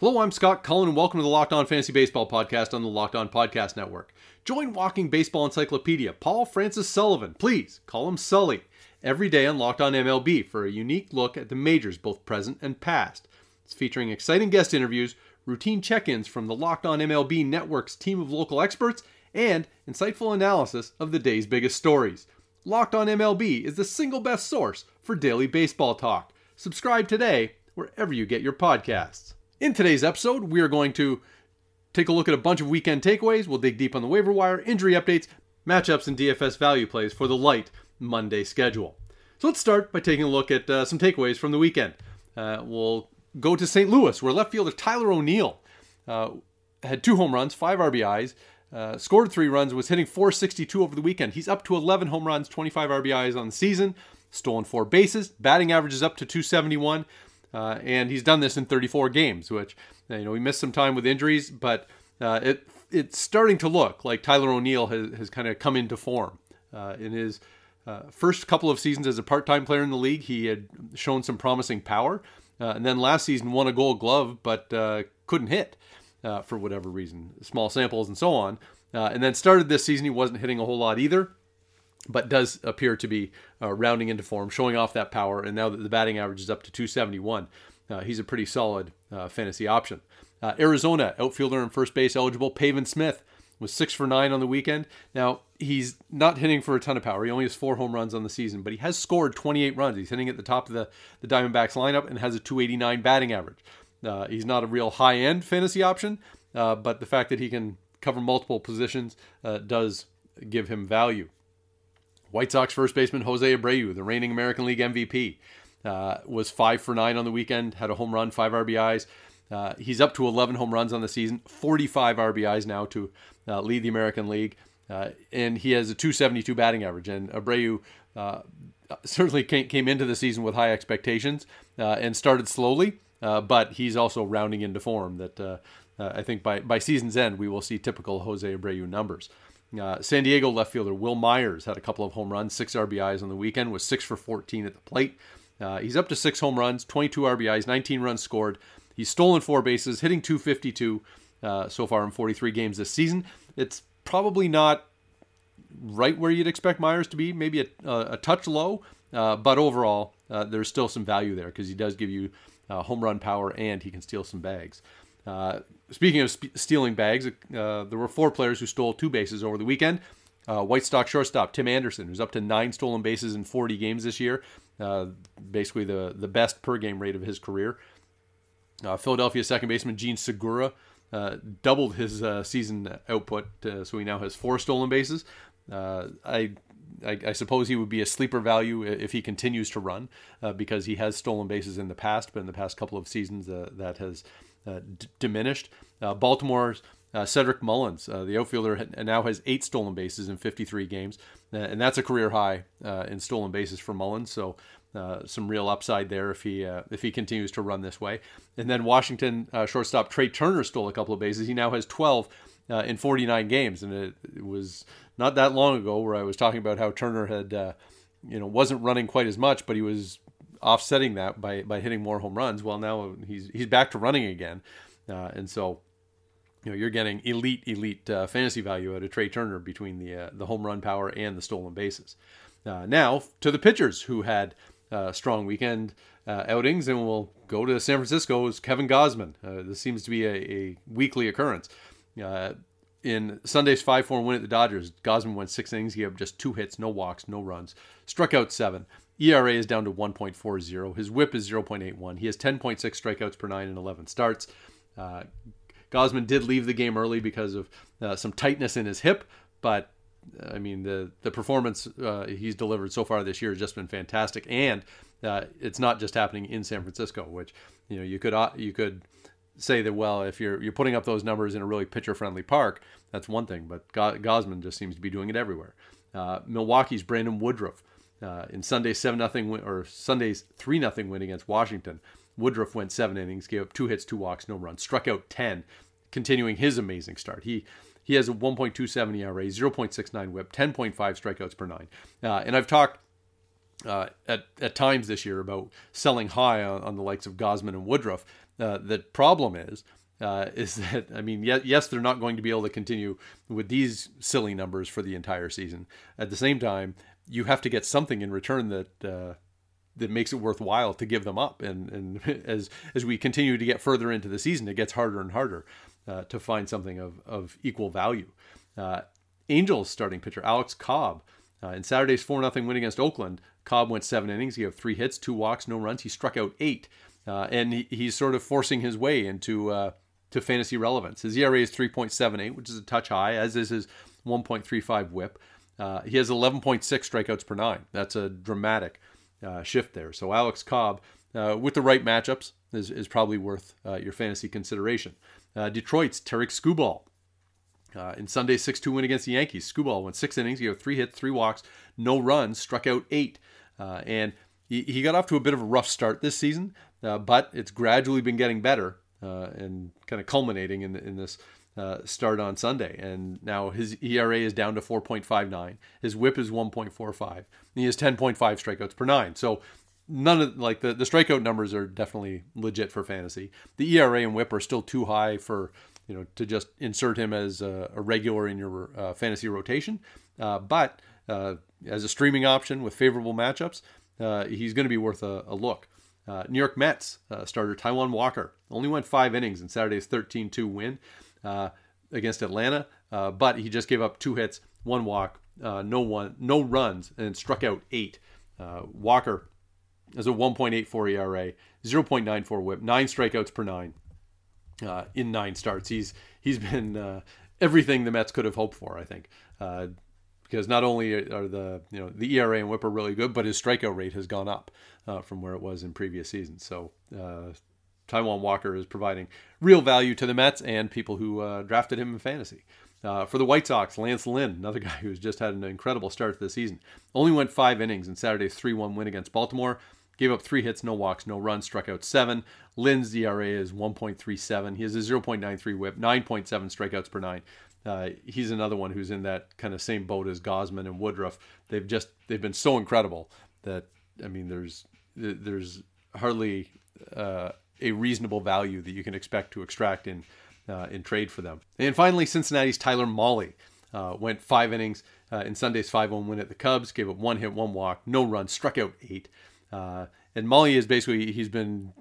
Hello, I'm Scott Cullen, and welcome to the Locked On Fantasy Baseball podcast on the Locked On Podcast Network. Join Walking Baseball Encyclopedia, Paul Francis Sullivan, please call him Sully, every day on Locked On MLB for a unique look at the majors, both present and past. It's featuring exciting guest interviews, routine check ins from the Locked On MLB Network's team of local experts, and insightful analysis of the day's biggest stories. Locked On MLB is the single best source for daily baseball talk. Subscribe today wherever you get your podcasts. In today's episode, we are going to take a look at a bunch of weekend takeaways. We'll dig deep on the waiver wire, injury updates, matchups, and DFS value plays for the light Monday schedule. So let's start by taking a look at uh, some takeaways from the weekend. Uh, we'll go to St. Louis, where left fielder Tyler O'Neill uh, had two home runs, five RBIs, uh, scored three runs, was hitting 462 over the weekend. He's up to 11 home runs, 25 RBIs on the season, stolen four bases, batting average is up to 271. Uh, and he's done this in 34 games, which you know he missed some time with injuries, but uh, it it's starting to look like Tyler O'Neill has, has kind of come into form. Uh, in his uh, first couple of seasons as a part-time player in the league, he had shown some promising power, uh, and then last season won a Gold Glove, but uh, couldn't hit for whatever reason, small samples and so on. and then started this season, he wasn't hitting a whole lot either but does appear to be uh, rounding into form, showing off that power. And now that the batting average is up to 271, uh, he's a pretty solid uh, fantasy option. Uh, Arizona outfielder and first base eligible Pavin Smith was six for nine on the weekend. Now he's not hitting for a ton of power. He only has four home runs on the season, but he has scored 28 runs. He's hitting at the top of the the Diamondbacks lineup and has a 289 batting average. Uh, he's not a real high end fantasy option, uh, but the fact that he can cover multiple positions does give him value. White Sox first baseman Jose Abreu, the reigning American League MVP, uh, was five for nine on the weekend, had a home run, five RBIs. Uh, he's up to 11 home runs on the season, 45 RBIs now to uh, lead the American League, uh, and he has a 272 batting average. And Abreu uh, certainly came into the season with high expectations uh, and started slowly, but he's also rounding into form. That I think by by season's end we will see typical Jose Abreu numbers. Uh, San Diego left fielder Wil Myers had a couple of home runs, six RBIs on the weekend, was six for 14 at the plate. Uh, he's up to six home runs, 22 RBIs, 19 runs scored. He's stolen four bases, hitting 252 uh, so far in 43 games this season. It's probably not right where you'd expect Myers to be, maybe a, a touch low, uh, but overall, uh, there's still some value there because he does give you uh, home run power and he can steal some bags. Uh, speaking of sp- stealing bags, uh, there were four players who stole two bases over the weekend. Uh, White Sox shortstop Tim Anderson, who's up to nine stolen bases in 40 games this year, uh, basically the, the best per game rate of his career. Uh, Philadelphia second baseman Jean Segura doubled his season output, so he now has four stolen bases. I I, I, suppose he would be a sleeper value if he continues to run uh, because he has stolen bases in the past, but in the past couple of seasons uh, that has d- diminished. Uh, Baltimore's uh, Cedric Mullins, the outfielder, now has eight stolen bases in 53 games, and that's a career high in stolen bases for Mullins. So uh, some real upside there if he uh, if he continues to run this way. And then Washington uh, shortstop Trey Turner stole a couple of bases. He now has 12 in 49 games, and it, it, was not that long ago where I was talking about how Turner had you know wasn't running quite as much, but he was offsetting that by by hitting more home runs. Well, now he's he's back to running again, uh, and so you know you're getting elite elite uh, fantasy value out of Trey Turner between the uh, the home run power and the stolen bases. Uh, now to the pitchers who had uh, strong weekend uh, outings, and we'll go to San Francisco's Kevin Gausman. this seems to be a, a weekly occurrence. in Sunday's 5 4 win at the Dodgers, Gausman went six innings. He had just two hits, no walks, no runs, struck out seven. ERA is down to 1.40. His whip is 0.81. He has 10.6 strikeouts per nine and 11 starts. Uh, Gausman did leave the game early because of uh, some tightness in his hip, but uh, I mean the the performance uh, he's delivered so far this year has just been fantastic, and uh, it's not just happening in San Francisco, which you know you could uh, you could say that well, if you're you're putting up those numbers in a really pitcher friendly park, that's one thing. But Gausman just seems to be doing it everywhere. Milwaukee's Brandon Woodruff uh, in Sunday's seven nothing win or Sunday's three nothing win against Washington. Woodruff went seven innings, gave up two hits, two walks, no runs, struck out ten, continuing his amazing start. He he has a 1.27 ERA, 0.69 WHIP, 10.5 strikeouts per nine. Uh, and I've talked uh, at at times this year about selling high on, on the likes of Gausman and Woodruff. Uh, the problem is uh, is that I mean, yes, yes, they're not going to be able to continue with these silly numbers for the entire season. At the same time, you have to get something in return that uh, that makes it worthwhile to give them up. And and as as we continue to get further into the season, it gets harder and harder uh, to find something of of equal value. Uh, Angels starting pitcher Alex Cobb. Uh, in Saturday's 4 0 win against Oakland, Cobb went seven innings. He had three hits, two walks, no runs. He struck out eight. Uh, and he, he's sort of forcing his way into uh, to fantasy relevance. His ERA is 3.78, which is a touch high, as is his 1.35 whip. Uh, he has 11.6 strikeouts per nine. That's a dramatic uh, shift there. So Alex Cobb, uh, with the right matchups, is, is probably worth uh, your fantasy consideration. Uh, Detroit's Tarik Skubal. In Sunday's 6 2 win against the Yankees, Skubal went six innings. He had three hits, three walks, no runs, struck out eight. and he, he got off to a bit of a rough start this season, but it's gradually been getting better and kind of culminating in, in this uh, start on Sunday. And now his ERA is down to 4.59. His whip is 1.45. he has 10.5 strikeouts per nine. So none of like the, the strikeout numbers are definitely legit for fantasy. The ERA and whip are still too high for you know to just insert him as a, a regular in your uh, fantasy rotation. Uh, but uh, as a streaming option with favorable matchups, uh, he's going to be worth a, a look. Uh, New York Mets starter Taijuan Walker only went five innings in Saturday's 13 2 win uh, against Atlanta, uh, but he just gave up two hits, one walk, uh, no one, no runs, and struck out eight. Uh, Walker has a 1.84 ERA, 0.94 WHIP, nine strikeouts per nine in nine starts. He's he's been everything the Mets could have hoped for, I think because not only are the you know the ERA and WHIP are really good, but his strikeout rate has gone up uh, from where it was in previous seasons. So uh, Taijuan Walker is providing real value to the Mets and people who uh, drafted him in fantasy. Uh, for the White Sox, Lance Lynn, another guy who's just had an incredible start to the season, only went five innings in Saturday's 3 1 win against Baltimore. Gave up three hits, no walks, no runs, struck out seven. Lynn's ERA is 1.37. He has a 0.93 whip, 9.7 strikeouts per nine. Uh, he's another one who's in that kind of same boat as Gausman and Woodruff. They've just they've been so incredible that I mean, there's there's hardly uh, a reasonable value that you can expect to extract in uh, in trade for them. And finally, Cincinnati's Tyler Mahle uh, went five innings uh, in Sunday's 5-1 win at the Cubs, gave up one hit, one walk, no runs, struck out eight. Uh, and Mahle is basically he's been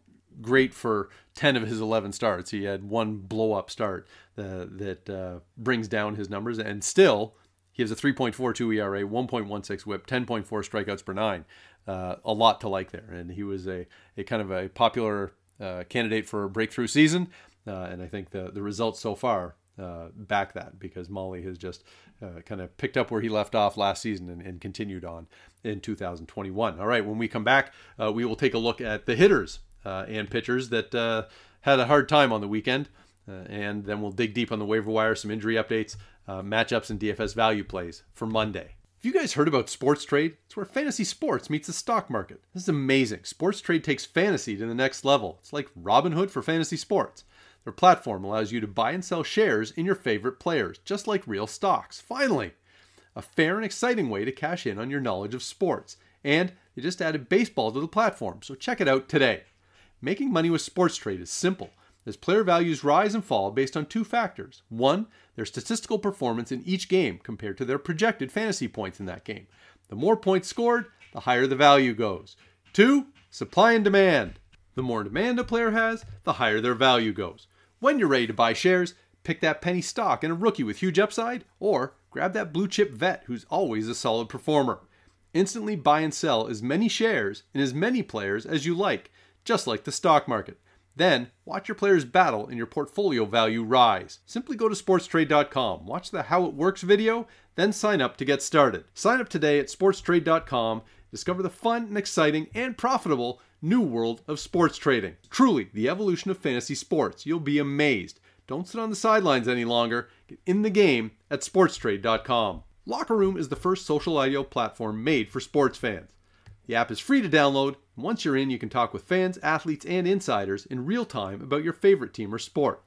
great for 10 of his 11 starts. He had one blow up start uh, that uh, brings down his numbers, and still he has a 3.42 ERA, 1.16 WHIP, 10.4 strikeouts per nine uh, a lot to like there. And he was a, a kind of a popular uh, candidate for a breakthrough season. Uh, and I think the, the results so far uh, back that because Mahle has just uh, kind of picked up where he left off last season and, and continued on in 2021. All right, when we come back, uh, we will take a look at the hitters and pitchers that had a hard time on the weekend. and then we'll dig deep on the waiver wire, some injury updates, matchups, and DFS value plays for Monday. Have you guys heard about Sports Trade? It's where fantasy sports meets the stock market. This is amazing. Sports Trade takes fantasy to the next level. It's like Robinhood for fantasy sports. Their platform allows you to buy and sell shares in your favorite players, just like real stocks. Finally, a fair and exciting way to cash in on your knowledge of sports. And they just added baseball to the platform, so check it out today. Making money with Sports Trade is simple as player values rise and fall based on two factors. One, their statistical performance in each game compared to their projected fantasy points in that game. The more points scored, the higher the value goes. Two, supply and demand. The more demand a player has, the higher their value goes. When you're ready to buy shares, pick that penny stock in a rookie with huge upside, or grab that blue chip vet who's always a solid performer. Instantly buy and sell as many shares in as many players as you like, just like the stock market. Then, watch your players battle and your portfolio value rise. Simply go to sportstrade.com, watch the How It Works video, then sign up to get started. Sign up today at sportstrade.com, discover the fun and exciting and profitable new world of sports trading. Truly, the evolution of fantasy sports. You'll be amazed. Don't sit on the sidelines any longer. Get in the game at sportstrade.com. Locker Room is the first social audio platform made for sports fans. The app is free to download, once you're in, you can talk with fans, athletes, and insiders in real time about your favorite team or sport.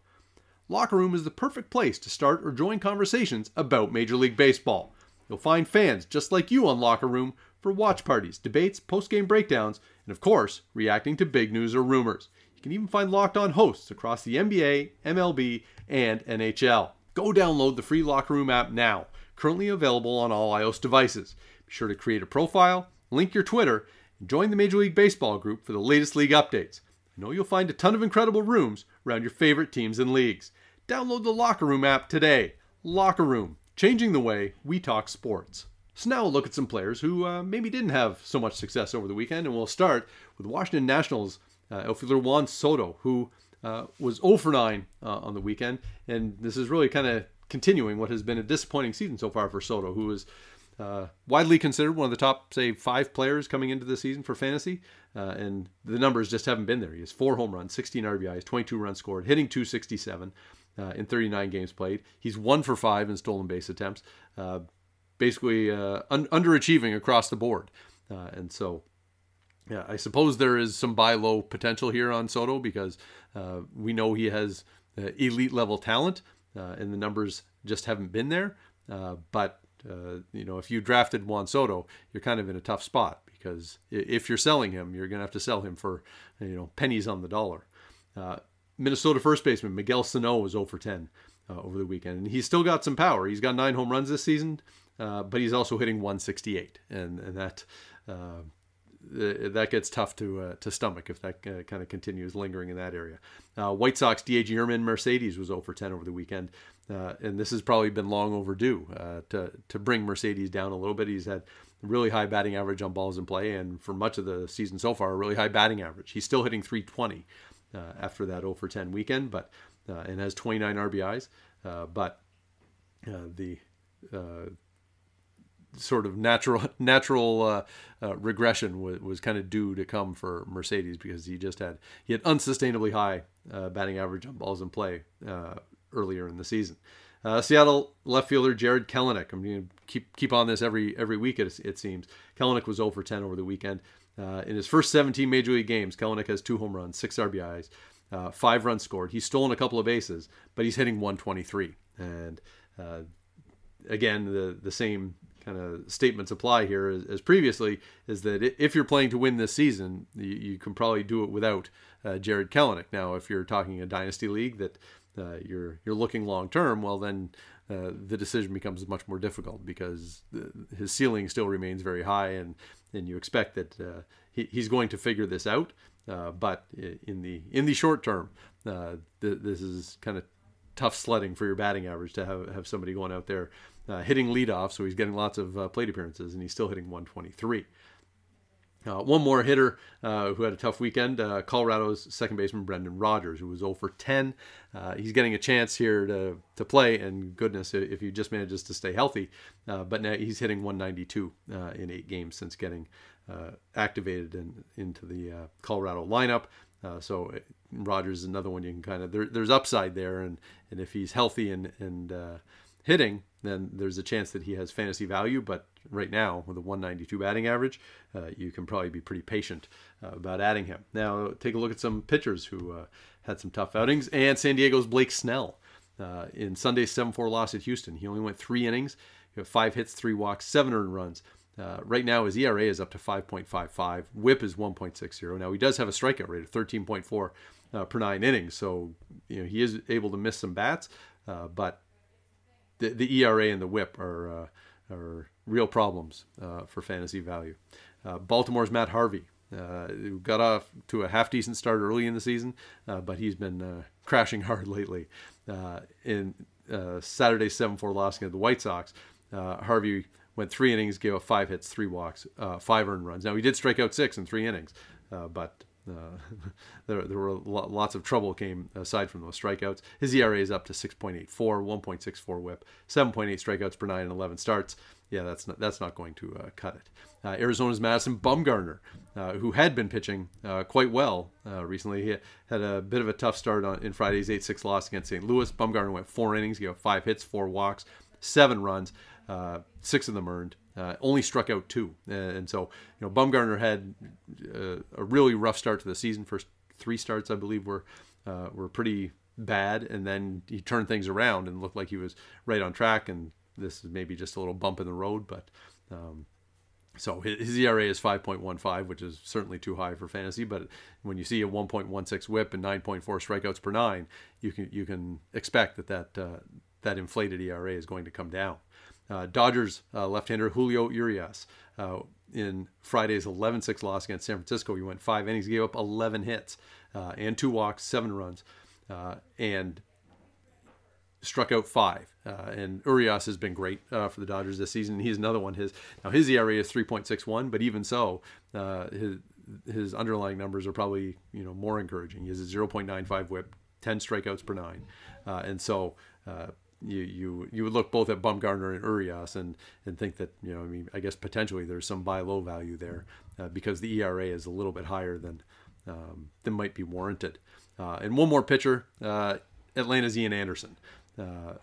Locker Room is the perfect place to start or join conversations about Major League Baseball. You'll find fans just like you on Locker Room for watch parties, debates, post game breakdowns, and of course, reacting to big news or rumors. You can even find locked on hosts across the NBA, MLB, and NHL. Go download the free Locker Room app now, currently available on all iOS devices. Be sure to create a profile, link your Twitter, and join the Major League Baseball group for the latest league updates. I know you'll find a ton of incredible rooms around your favorite teams and leagues. Download the Locker Room app today. Locker Room, changing the way we talk sports. So now we'll look at some players who uh, maybe didn't have so much success over the weekend, and we'll start with Washington Nationals uh, outfielder Juan Soto, who uh, was 0 for 9 uh, on the weekend, and this is really kind of continuing what has been a disappointing season so far for Soto, who is uh, widely considered one of the top, say, five players coming into the season for fantasy, uh, and the numbers just haven't been there. He has four home runs, 16 RBIs, 22 runs scored, hitting 267 uh, in 39 games played. He's one for five in stolen base attempts basically uh, un- underachieving across the board. Uh, and so, yeah, I suppose there is some buy low potential here on Soto because uh, we know he has uh, elite level talent, uh, and the numbers just haven't been there. Uh, you know, if you drafted Juan Soto, you're kind of in a tough spot because if you're selling him, you're going to have to sell him for you know pennies on the dollar. Minnesota first baseman Miguel Sano was 0 for 10 over the weekend, and he's still got some power. He's got nine home runs this season. Uh, but he's also hitting 168, and and that uh, Uh, that gets tough to uh, to stomach if that uh, kind of continues lingering in that area. Uh, White Sox DH Yermin Mercedes was 0 for 10 over the weekend, uh, and this has probably been long overdue uh, to to bring Mercedes down a little bit. He's had really high batting average on balls in play, and for much of the season so far, a really high batting average. He's still hitting 320 after that 0 for 10 weekend, but and has 29 RBIs, but the sort of natural natural uh, uh, regression was, was kind of due to come for Mercedes because he just had he had unsustainably high uh, batting average on balls in play uh, earlier in the season. Uh, Seattle left fielder Jarred Kelenic. I'm going to keep keep on this every every week. It, it seems Kelenic was 0 for 10 over the weekend. Uh, in his first 17 major league games, Kelenic has two home runs, six RBIs, five runs scored. He's stolen a couple of bases, but he's hitting 123 and again the the same kind of statements apply here as, as, previously is that if you're playing to win this season, you, you can probably do it without uh, Jarred Kelenic. Now, if you're talking a dynasty league that uh, you're you're looking long term, well then uh, the decision becomes much more difficult because the, his ceiling still remains very high, and and you expect that uh, he, he's going to figure this out. Uh, but in the in the short term, uh, th- this is kind of tough sledding for your batting average to have, have somebody going out there uh, hitting leadoff, so he's getting lots of uh, plate appearances, and he's still hitting 123. Uh, one more hitter uh, who had a tough weekend, uh, Colorado's second baseman Brendan Rodgers, who was 0 for 10. Uh, he's getting a chance here to, to play, and goodness, if he just manages to stay healthy. but now he's hitting 192 in eight games since getting activated in, into the Colorado lineup. so Rodgers is another one you can kind of there, there's upside there, and, and if he's healthy and and hitting, then there's a chance that he has fantasy value. But right now, with a 192 batting average, uh, you can probably be pretty patient uh, about adding him. Now, take a look at some pitchers who uh, had some tough outings. And San Diego's Blake Snell uh, in Sunday's 7 4 loss at Houston. He only went three innings, five hits, three walks, seven earned runs. Uh, right now, his ERA is up to 5.55. WHIP is 1.60. Now he does have a strikeout rate of 13.4 uh, per nine innings, so you know he is able to miss some bats. but the, the ERA and the WHIP are uh, are real problems uh, for fantasy value. Uh, Baltimore's Matt Harvey uh, got off to a half decent start early in the season, uh, but he's been crashing hard lately. in Saturday's 7 4 loss against the White Sox, Harvey went three innings, gave up five hits, three walks, five earned runs. Now, he did strike out six in three innings, but there, there were lots of trouble came aside from those strikeouts. His ERA is up to 6.84, 1.64 WHIP, 7.8 strikeouts per nine, and 11 starts. Yeah, that's not, that's not going to uh, cut it. Uh, Arizona's Madison Bumgarner, uh, who had been pitching uh, quite well uh, recently, he had a bit of a tough start on, in Friday's 8-6 loss against St. Louis. Bumgarner went four innings, he got five hits, four walks, seven runs, six of them earned. Uh, only struck out two, and so you know Bumgarner had uh, a really rough start to the season. First three starts, I believe, were uh, were pretty bad, and then he turned things around and looked like he was right on track. And this is maybe just a little bump in the road, but um, so his ERA is 5.15, which is certainly too high for fantasy. But when you see a 1.16 WHIP and 9.4 strikeouts per nine, you can you can expect that that uh, that inflated ERA is going to come down. Uh, Dodgers uh, left-hander Julio Urias uh, in Friday's 11-6 loss against San Francisco. He went five innings, gave up 11 hits uh, and two walks, seven runs, uh, and struck out five. Uh, and Urias has been great for the Dodgers this season. He's another one. His now his ERA is 3.61, but even so, his his underlying numbers are probably you know more encouraging. He has a 0.95 WHIP, 10 strikeouts per nine, and so you you you would look both at Bumgarner and Urias and and think that you know I mean I guess potentially there's some buy low value there uh, because the ERA is a little bit higher than um, than might be warranted. Uh, and one more pitcher, uh, Atlanta's Ian Anderson. Uh,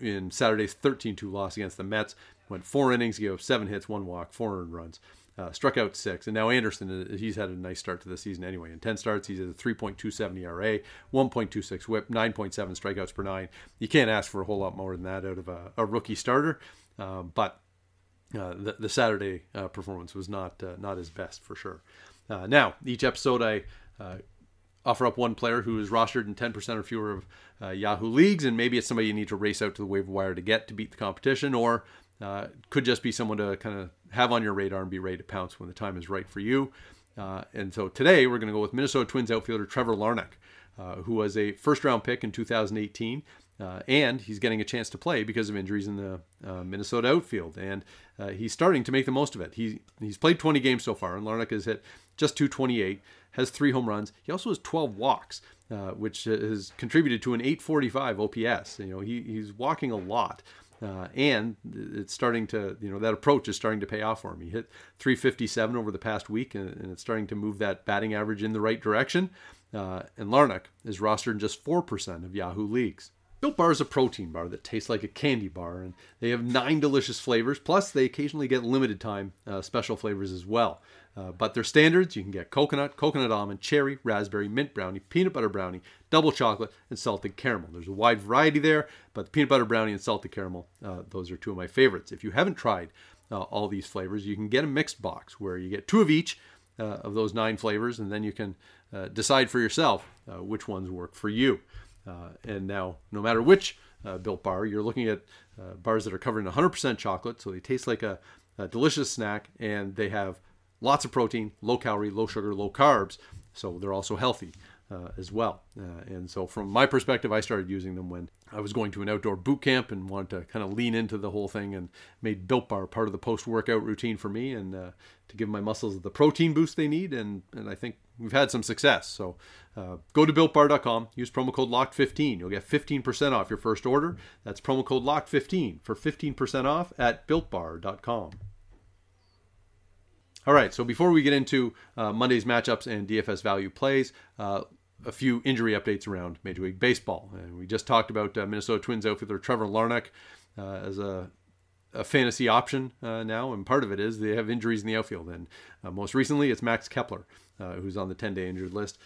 in Saturday's 13-2 loss against the Mets, went four innings, gave up seven hits, one walk, four earned runs uh, struck out six. And now Anderson, uh, he's had a nice start to the season anyway. In 10 starts, he's at a 3.27 ERA, 1.26 whip, 9.7 strikeouts per nine. You can't ask for a whole lot more than that out of a, a rookie starter. Um, but uh, the, the, Saturday uh, performance was not uh, not his best for sure. Uh, now, each episode I offer up one player who is rostered in 10% or fewer of uh, Yahoo leagues, and maybe it's somebody you need to race out to the waiver wire to get to beat the competition, or uh, could just be someone to kind of have on your radar and be ready to pounce when the time is right for you. Uh, and so today we're going to go with Minnesota Twins outfielder Trevor Larnach, uh, who was a first round pick in 2018. Uh, and he's getting a chance to play because of injuries in the uh, Minnesota outfield, and uh, he's starting to make the most of it. He he's played 20 games so far, and Larnach has hit just 228, has three home runs. He also has 12 walks, which has contributed to an 845 OPS. You know, he, he's walking a lot. Uh, and it's starting to, you know, that approach is starting to pay off for him. He hit 357 over the past week, and, and it's starting to move that batting average in the right direction. Uh, and Larnach is rostered in just 4% of Yahoo leagues. Built Bar is a protein bar that tastes like a candy bar, and they have nine delicious flavors. Plus, they occasionally get limited time uh, special flavors as well. Uh, but their standards, you can get coconut, coconut almond, cherry, raspberry, mint brownie, peanut butter brownie, double chocolate, and salted caramel. There's a wide variety there, but the peanut butter brownie and salted caramel, uh, those are two of my favorites. If you haven't tried uh, all these flavors, you can get a mixed box where you get two of each uh, of those nine flavors, and then you can uh, decide for yourself which ones work for you. Uh, and now, no matter which uh, built bar, you're looking at uh, bars that are covered in 100% chocolate, so they taste like a, a delicious snack, and they have lots of protein, low calorie, low sugar, low carbs. So they're also healthy uh, as well. Uh, and so, from my perspective, I started using them when I was going to an outdoor boot camp and wanted to kind of lean into the whole thing and made Built Bar part of the post workout routine for me and uh, to give my muscles the protein boost they need. And, and I think we've had some success. So, uh, go to builtbar.com, use promo code LOCKED15. You'll get 15% off your first order. That's promo code LOCKED15 for 15% off at builtbar.com. All right, so before we get into uh, Monday's matchups and DFS value plays, uh, a few injury updates around Major League Baseball. And we just talked about uh, Minnesota Twins outfielder Trevor Larnach uh, as a, a, fantasy option uh, now, and part of it is they have injuries in the outfield. And uh, most recently, it's Max Kepler, who's on the 10 day injured list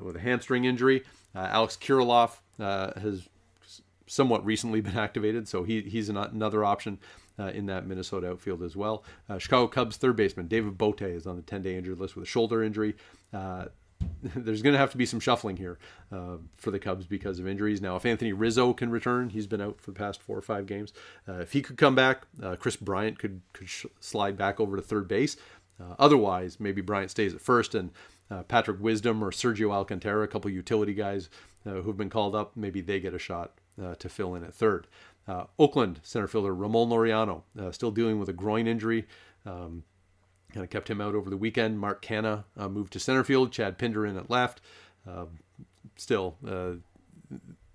with a hamstring injury. Alex Kirilloff has somewhat recently been activated, so he, he's an, another option uh, in that Minnesota outfield as well. Uh, Chicago Cubs third baseman David Bote is on the 10 day injured list with a shoulder injury. Uh, there's going to have to be some shuffling here uh, for the Cubs because of injuries. Now, if Anthony Rizzo can return, he's been out for the past four or five games. Uh, if he could come back, uh, Kris Bryant could could sh- slide back over to third base. otherwise, maybe Bryant stays at first and Patrick Wisdom or Sergio Alcantara, a couple utility guys who've been called up, maybe they get a shot to fill in at third. Uh, Oakland center fielder Ramon Laureano uh, still dealing with a groin injury. Um, kind of kept him out over the weekend. Mark Canha uh, moved to center field. Chad Pinder in at left. Uh, still, uh,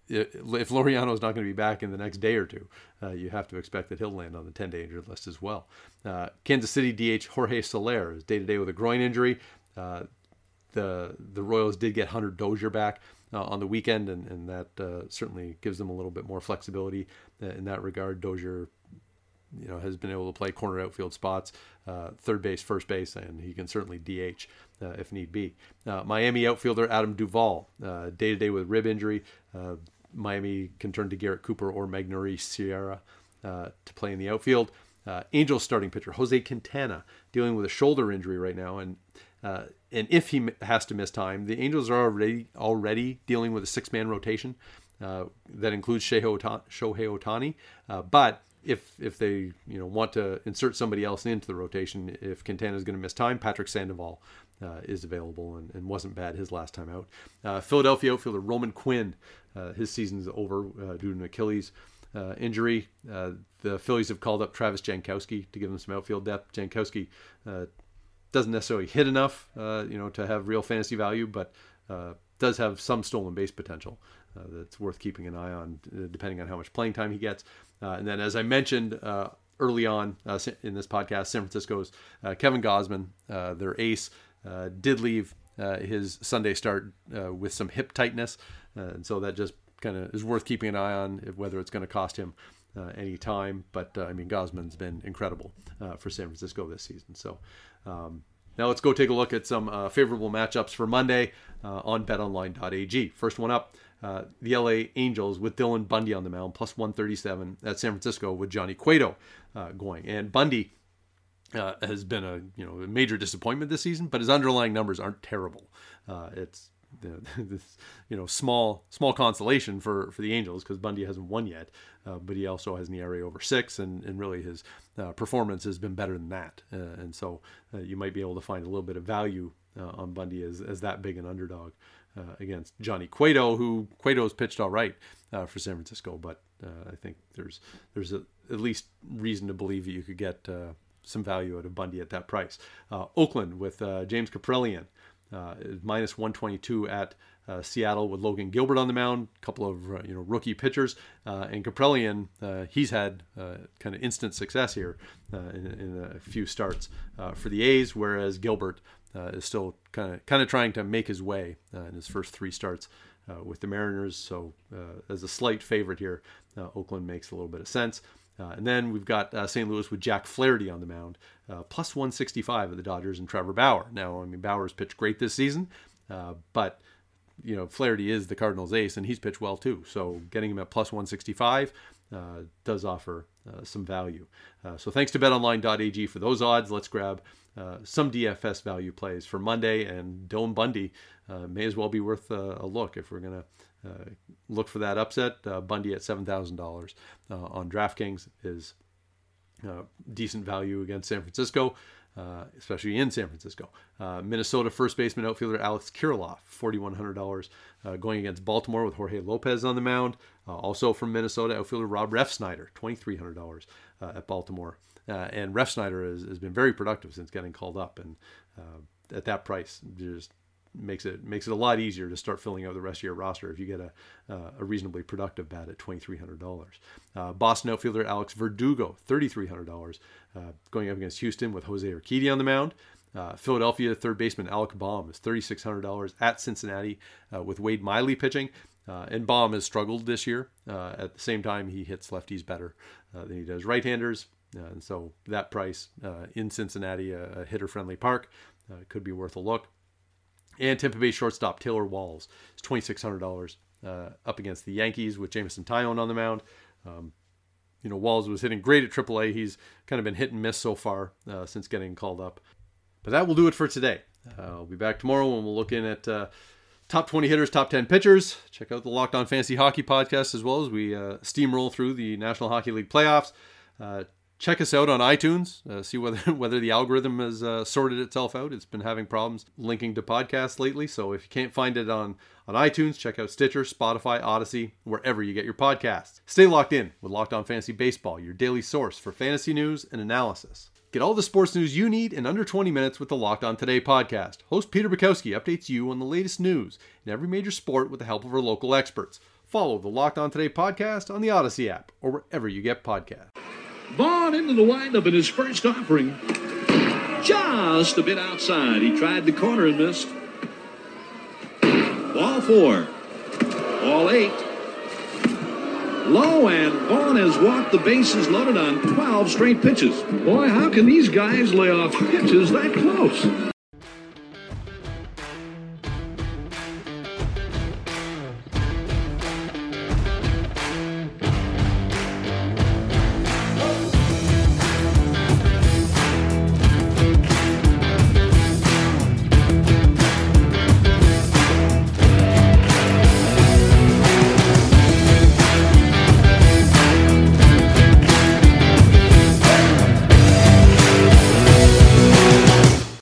if Laureano is not going to be back in the next day or two, uh, you have to expect that he'll land on the 10 day injured list as well. Uh, Kansas City DH Jorge Soler is day to day with a groin injury. Uh, the the Royals did get Hunter Dozier back uh, on the weekend, and, and that uh, certainly gives them a little bit more flexibility uh, in that regard. Dozier, you know, has been able to play corner outfield spots, third base, first base, and he can certainly DH if need be. Miami outfielder Adam Duvall, day to day with rib injury. Miami can turn to Garrett Cooper or Magneuris Sierra uh, to play in the outfield. Uh, Angels starting pitcher Jose Quintana dealing with a shoulder injury right now, and uh, and if he has to miss time, the Angels are already already dealing with a six man rotation uh, that includes Shohei Ohtani. Uh, but if if they you know want to insert somebody else into the rotation, if Quintana is going to miss time, Patrick Sandoval uh, is available and, and, wasn't bad his last time out. Uh, Philadelphia outfielder Roman Quinn, uh, his season's over uh, due to an Achilles uh, injury. Uh, the Phillies have called up Travis Jankowski to give them some outfield depth. Jankowski doesn't necessarily hit enough, you know, to have real fantasy value, but does have some stolen base potential. that's worth keeping an eye on, depending on how much playing time he gets. and then, as I mentioned, early on uh, in this podcast, San Francisco's uh, Kevin Gausman, uh, their ace, uh, did leave uh, his Sunday start uh, with some hip tightness, and so that just kind of is worth keeping an eye on whether it's going to cost him any time. But I mean, Gausman's been incredible for San Francisco this season. So. Um, now let's go take a look at some uh, favorable matchups for Monday uh, on betonline.ag. First one up, uh, the LA Angels with Dylan Bundy on the mound, plus 137 at San Francisco with Johnny Cueto going. And Bundy uh, has been a you know a major disappointment this season, but his underlying numbers aren't terrible. Uh, it's this you know small small consolation for for the Angels because Bundy hasn't won yet, uh, but he also has an ERA over six, and and really his uh, performance has been better than that, uh, and so uh, you might be able to find a little bit of value on Bundy as as that big an underdog. against Johnny Cueto, who Cueto's pitched all right for San Francisco, but I think there's there's a, at least reason to believe that you could get some value out of Bundy at that price. Uh, Oakland with uh, James Kaprielian, uh, minus 122 at uh, Seattle with Logan Gilbert on the mound, a couple of uh, you know rookie pitchers, uh, and Kaprielian uh, he's had uh, kind of instant success here uh, in, in, a few starts for the A's, whereas Gilbert is still kind of kind of trying to make his way in his first three starts. with the Mariners, so as a slight favorite here, Oakland makes a little bit of sense. Uh, and then we've got uh, St. Louis with Jack Flaherty on the mound, uh, plus 165 of the Dodgers and Trevor Bauer. Now, I mean, Bauer's pitched great this season, uh, but you know Flaherty is the Cardinals' ace, and he's pitched well too. So getting him at plus 165 uh, does offer uh, some value. so thanks to BetOnline.ag for those odds. Let's grab some DFS value plays for Monday, and Dome Bundy may as well be worth a look if we're gonna uh, look for that upset. Uh, Bundy at seven thousand uh, dollars on DraftKings is decent value against San Francisco. Uh, especially in San Francisco. Uh, Minnesota first baseman outfielder Alex Kirilloff, $4,100, uh, going against Baltimore with Jorge Lopez on the mound. also from Minnesota, outfielder Rob Refsnyder, $2,300 at Baltimore. and Refsnyder has, has, been very productive since getting called up. And at that price, just makes it makes it a lot easier to start filling out the rest of your roster if you get a uh, a reasonably productive bat at twenty three hundred dollars. Uh, Boston outfielder Alex Verdugo thirty three hundred dollars uh, going up against Houston with Jose Urquidy on the mound. Uh, Philadelphia third baseman Alec Bohm is thirty six hundred dollars at Cincinnati uh, with Wade Miley pitching. Uh, and Bohm has struggled this year. at the same time, he hits lefties better than he does right-handers. and so that price in Cincinnati, a hitter-friendly park, could be worth a look. And Tampa Bay shortstop Taylor Walls is $2,600 uh, up against the Yankees with Jameson Taillon on the mound. Um, you know, Walls was hitting great at AAA. He's kind of been hit and miss so far uh, since getting called up. But that will do it for today. Uh, I'll be back tomorrow when we'll look in at uh, top 20 hitters, top 10 pitchers. Check out the Locked On Fantasy Hockey podcast as well as we uh, steamroll through the National Hockey League playoffs. Check us out on iTunes. Uh, see whether whether the algorithm has uh, sorted itself out. It's been having problems linking to podcasts lately. So if you can't find it on on iTunes, check out Stitcher, Spotify, Audacy, wherever you get your podcasts. Stay locked in with Locked On Fantasy Baseball, your daily source for fantasy news and analysis. Get all the sports news you need in under 20 minutes with the Locked On Today podcast. Host Peter Bukowski updates you on the latest news in every major sport with the help of our local experts. Follow the Locked On Today podcast on the Audacy app or wherever you get podcasts. Vaughn into the windup in his first offering. Just a bit outside. He tried the corner and missed. Ball four. Ball eight. Low and Vaughn has walked the bases loaded on 12 straight pitches. Boy, how can these guys lay off pitches that close?